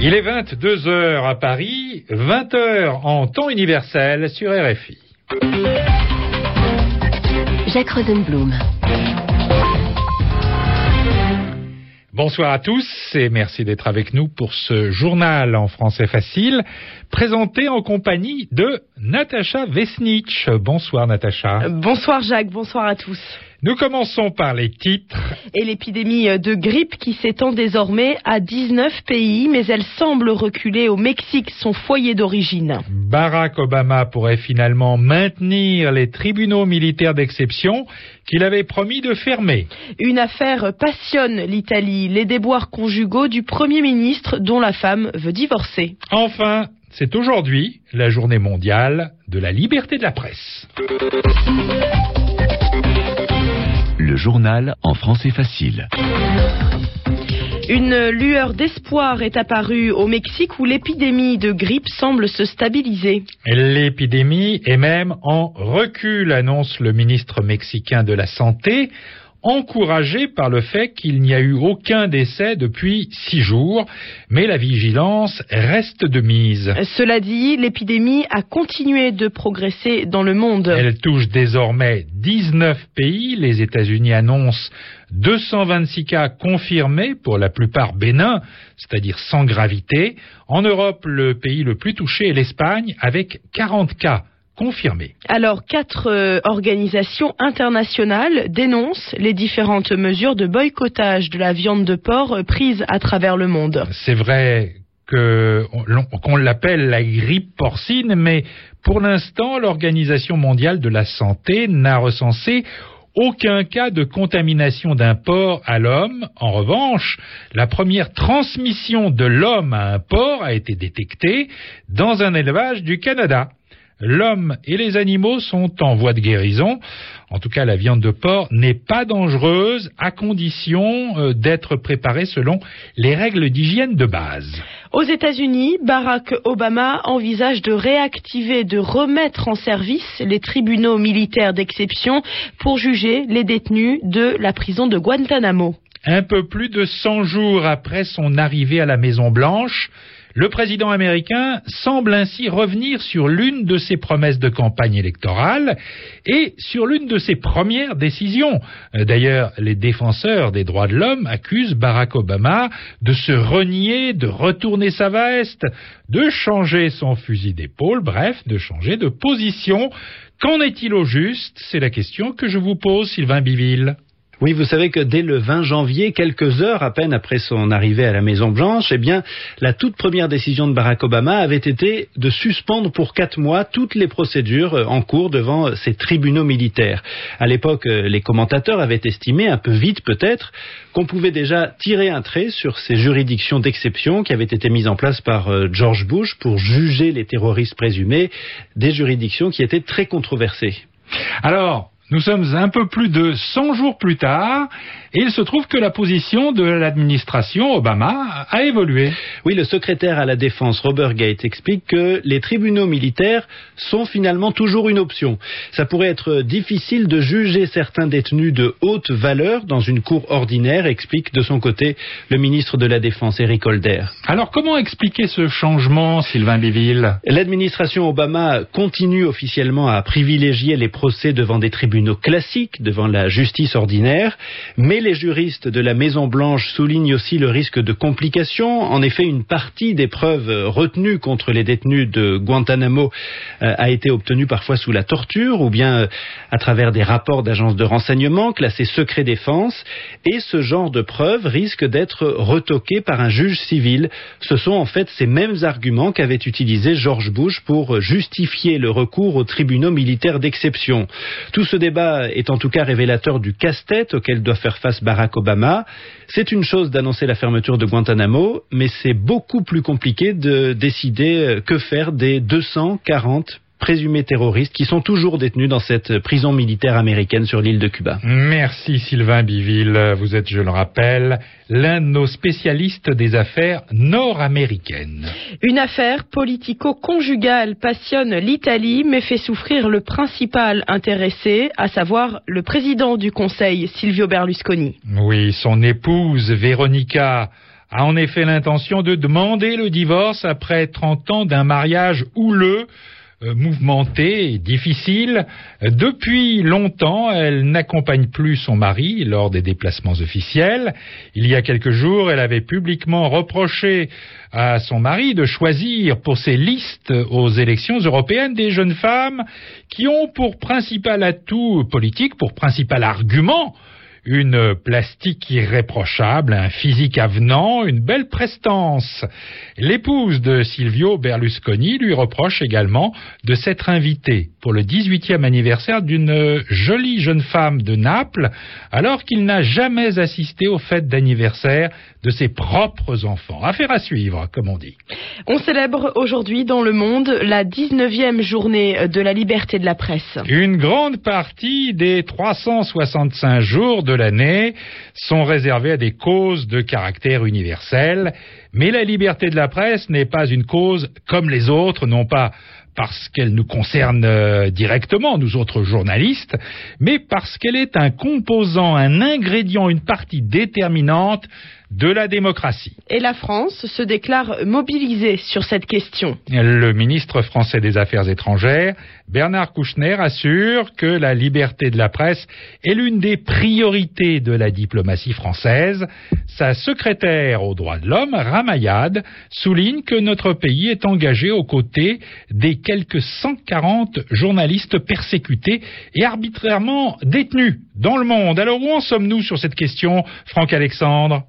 Il est 22 heures à Paris, 20 heures en temps universel sur RFI. Jacques Rosenblum. Bonsoir à tous et merci d'être avec nous pour ce journal en français facile, présenté en compagnie de Natacha Vesnich. Bonsoir Natacha. Bonsoir Jacques, bonsoir à tous. Nous commençons par les titres. Et l'épidémie de grippe qui s'étend désormais à 19 pays, mais elle semble reculer au Mexique, son foyer d'origine. Barack Obama pourrait finalement maintenir les tribunaux militaires d'exception qu'il avait promis de fermer. Une affaire passionne l'Italie, les déboires conjugaux du Premier ministre dont la femme veut divorcer. Enfin, c'est aujourd'hui la journée mondiale de la liberté de la presse. Le journal en français facile. Une lueur d'espoir est apparue au Mexique où l'épidémie de grippe semble se stabiliser. L'épidémie est même en recul, annonce le ministre mexicain de la Santé encouragé par le fait qu'il n'y a eu aucun décès depuis six jours, mais la vigilance reste de mise. Cela dit, l'épidémie a continué de progresser dans le monde. Elle touche désormais 19 pays. Les États-Unis annoncent 226 cas confirmés, pour la plupart bénins, c'est-à-dire sans gravité. En Europe, le pays le plus touché est l'Espagne, avec 40 cas confirmé. Alors, quatre euh, organisations internationales dénoncent les différentes mesures de boycottage de la viande de porc euh, prises à travers le monde. C'est vrai qu'on l'appelle la grippe porcine, mais pour l'instant, l'Organisation mondiale de la santé n'a recensé aucun cas de contamination d'un porc à l'homme. En revanche, la première transmission de l'homme à un porc a été détectée dans un élevage du Canada l'homme et les animaux sont en voie de guérison. En tout cas, la viande de porc n'est pas dangereuse à condition euh, d'être préparée selon les règles d'hygiène de base. Aux États-Unis, Barack Obama envisage de réactiver, de remettre en service les tribunaux militaires d'exception pour juger les détenus de la prison de Guantanamo. Un peu plus de 100 jours après son arrivée à la Maison Blanche, le président américain semble ainsi revenir sur l'une de ses promesses de campagne électorale et sur l'une de ses premières décisions. Euh, d'ailleurs, les défenseurs des droits de l'homme accusent Barack Obama de se renier, de retourner sa veste, de changer son fusil d'épaule, bref, de changer de position. Qu'en est-il au juste? C'est la question que je vous pose, Sylvain Biville. Oui, vous savez que dès le 20 janvier, quelques heures à peine après son arrivée à la Maison Blanche, eh bien, la toute première décision de Barack Obama avait été de suspendre pour quatre mois toutes les procédures euh, en cours devant ces tribunaux militaires. À l'époque, euh, les commentateurs avaient estimé, un peu vite peut-être, qu'on pouvait déjà tirer un trait sur ces juridictions d'exception qui avaient été mises en place par euh, George Bush pour juger les terroristes présumés, des juridictions qui étaient très controversées. Alors, nous sommes un peu plus de 100 jours plus tard et il se trouve que la position de l'administration Obama a évolué. Oui, le secrétaire à la défense Robert Gates explique que les tribunaux militaires sont finalement toujours une option. Ça pourrait être difficile de juger certains détenus de haute valeur dans une cour ordinaire, explique de son côté le ministre de la Défense Eric Holder. Alors comment expliquer ce changement, Sylvain Biville? L'administration Obama continue officiellement à privilégier les procès devant des tribunaux classiques devant la justice ordinaire, mais les juristes de la Maison Blanche soulignent aussi le risque de complications. En effet, une partie des preuves retenues contre les détenus de Guantanamo euh, a été obtenue parfois sous la torture ou bien euh, à travers des rapports d'agences de renseignement classés secret défense, et ce genre de preuves risque d'être retoqué par un juge civil. Ce sont en fait ces mêmes arguments qu'avait utilisé George Bush pour justifier le recours aux tribunaux militaires d'exception. Tout ce débat est en tout cas révélateur du casse-tête auquel doit faire face Barack Obama. C'est une chose d'annoncer la fermeture de Guantanamo, mais c'est beaucoup plus compliqué de décider euh, que faire des 240 présumés terroristes qui sont toujours détenus dans cette prison militaire américaine sur l'île de Cuba. Merci Sylvain Biville. Vous êtes, je le rappelle, l'un de nos spécialistes des affaires nord-américaines. Une affaire politico-conjugale passionne l'Italie mais fait souffrir le principal intéressé, à savoir le président du Conseil, Silvio Berlusconi. Oui, son épouse, Véronica, a en effet l'intention de demander le divorce après 30 ans d'un mariage houleux mouvementée et difficile. Depuis longtemps, elle n'accompagne plus son mari lors des déplacements officiels. Il y a quelques jours, elle avait publiquement reproché à son mari de choisir pour ses listes aux élections européennes des jeunes femmes qui ont pour principal atout politique, pour principal argument, une plastique irréprochable, un physique avenant, une belle prestance. L'épouse de Silvio Berlusconi lui reproche également de s'être invitée pour le 18e anniversaire d'une jolie jeune femme de Naples, alors qu'il n'a jamais assisté aux fêtes d'anniversaire de ses propres enfants. Affaire à suivre, comme on dit. On célèbre aujourd'hui dans le monde la 19e journée de la liberté de la presse. Une grande partie des 365 jours de l'année sont réservés à des causes de caractère universel, mais la liberté de la presse n'est pas une cause comme les autres, non pas parce qu'elle nous concerne euh, directement, nous autres journalistes, mais parce qu'elle est un composant, un ingrédient, une partie déterminante de la démocratie. Et la France se déclare mobilisée sur cette question. Le ministre français des Affaires étrangères, Bernard Kouchner, assure que la liberté de la presse est l'une des priorités de la diplomatie française. Sa secrétaire aux droits de l'homme, Ramayad, souligne que notre pays est engagé aux côtés des quelques 140 journalistes persécutés et arbitrairement détenus dans le monde. Alors où en sommes-nous sur cette question, Franck Alexandre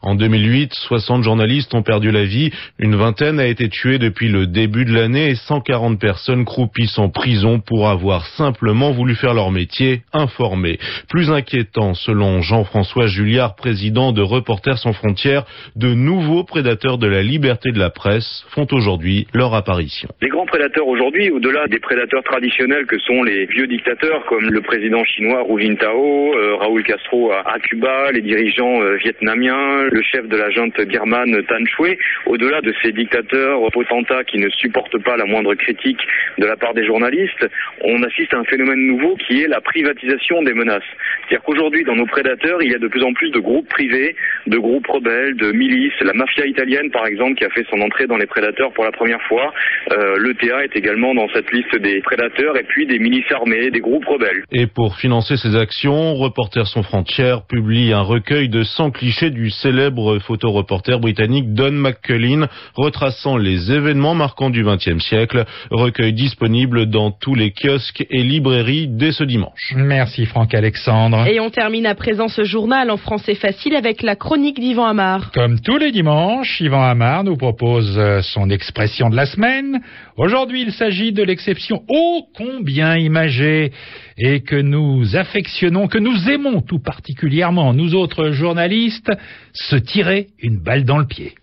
en 2008, 60 journalistes ont perdu la vie, une vingtaine a été tuée depuis le début de l'année et 140 personnes croupissent en prison pour avoir simplement voulu faire leur métier, informer. Plus inquiétant, selon Jean-François Julliard, président de Reporters sans frontières, de nouveaux prédateurs de la liberté de la presse font aujourd'hui leur apparition. Les grands prédateurs aujourd'hui, au-delà des prédateurs traditionnels que sont les vieux dictateurs comme le président chinois Hu Jintao, euh, Raúl Castro à, Cuba, les dirigeants euh, vietnamiens, le chef de la junte birmane Tan Shui, au-delà de ces dictateurs potentats qui ne supportent pas la moindre critique de la part des journalistes, on assiste à un phénomène nouveau qui est la privatisation des menaces. C'est-à-dire qu'aujourd'hui, dans nos prédateurs, il y a de plus en plus de groupes privés, de groupes rebelles, de milices. La mafia italienne, par exemple, qui a fait son entrée dans les prédateurs pour la première fois. Euh, L'ETA est également dans cette liste des prédateurs, et puis des milices armées, des groupes rebelles. Et pour financer ces actions, Reporters sans frontières publie un recueil de 100 clichés du célèbre célèbre photoreporter britannique Don McCullin, retraçant les événements marquants du XXe siècle. Recueil disponible dans tous les kiosques et librairies dès ce dimanche. Merci Franck Alexandre. Et on termine à présent ce journal en français facile avec la chronique d'Yvan Amar. Comme tous les dimanches, Yvan Amar nous propose euh, son expression de la semaine. Aujourd'hui, il s'agit de l'exception ô combien imagée et que nous affectionnons, que nous aimons tout particulièrement, nous autres journalistes, se tirer une balle dans le pied.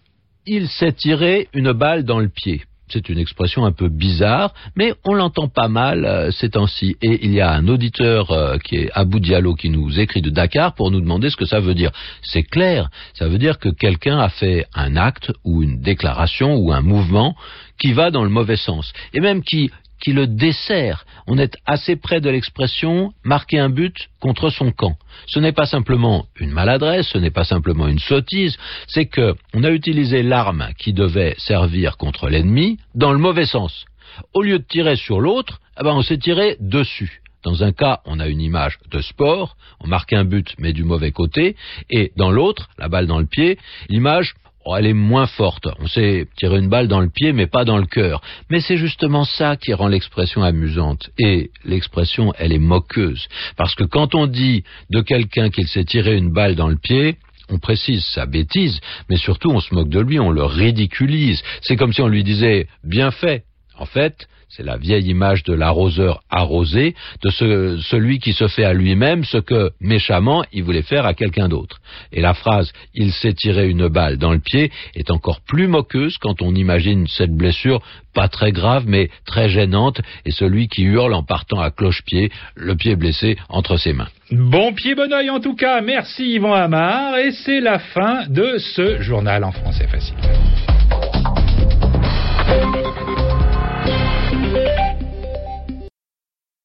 Il s'est tiré une balle dans le pied. C'est une expression un peu bizarre, mais on l'entend pas mal euh, ces temps-ci. Et il y a un auditeur euh, qui est Abou Diallo qui nous écrit de Dakar pour nous demander ce que ça veut dire. C'est clair, ça veut dire que quelqu'un a fait un acte ou une déclaration ou un mouvement qui va dans le mauvais sens. Et même qui qui le dessert. On est assez près de l'expression marquer un but contre son camp. Ce n'est pas simplement une maladresse, ce n'est pas simplement une sottise, c'est que on a utilisé l'arme qui devait servir contre l'ennemi dans le mauvais sens. Au lieu de tirer sur l'autre, eh ben on s'est tiré dessus. Dans un cas, on a une image de sport, on marque un but mais du mauvais côté, et dans l'autre, la balle dans le pied, l'image Oh, elle est moins forte. On sait tirer une balle dans le pied, mais pas dans le cœur. Mais c'est justement ça qui rend l'expression amusante. Et l'expression, elle est moqueuse. Parce que quand on dit de quelqu'un qu'il s'est tiré une balle dans le pied, on précise sa bêtise, mais surtout on se moque de lui, on le ridiculise. C'est comme si on lui disait bien fait, En fait, c'est la vieille image de l'arroseur arrosé, de ce, celui qui se fait à lui-même ce que, méchamment, il voulait faire à quelqu'un d'autre. Et la phrase « il s'est tiré une balle dans le pied » est encore plus moqueuse quand on imagine cette blessure pas très grave mais très gênante et celui qui hurle en partant à cloche-pied, le pied blessé entre ses mains. Bon pied, bon oeil en tout cas. Merci Yvan Amar. Et c'est la fin de ce journal en français facile.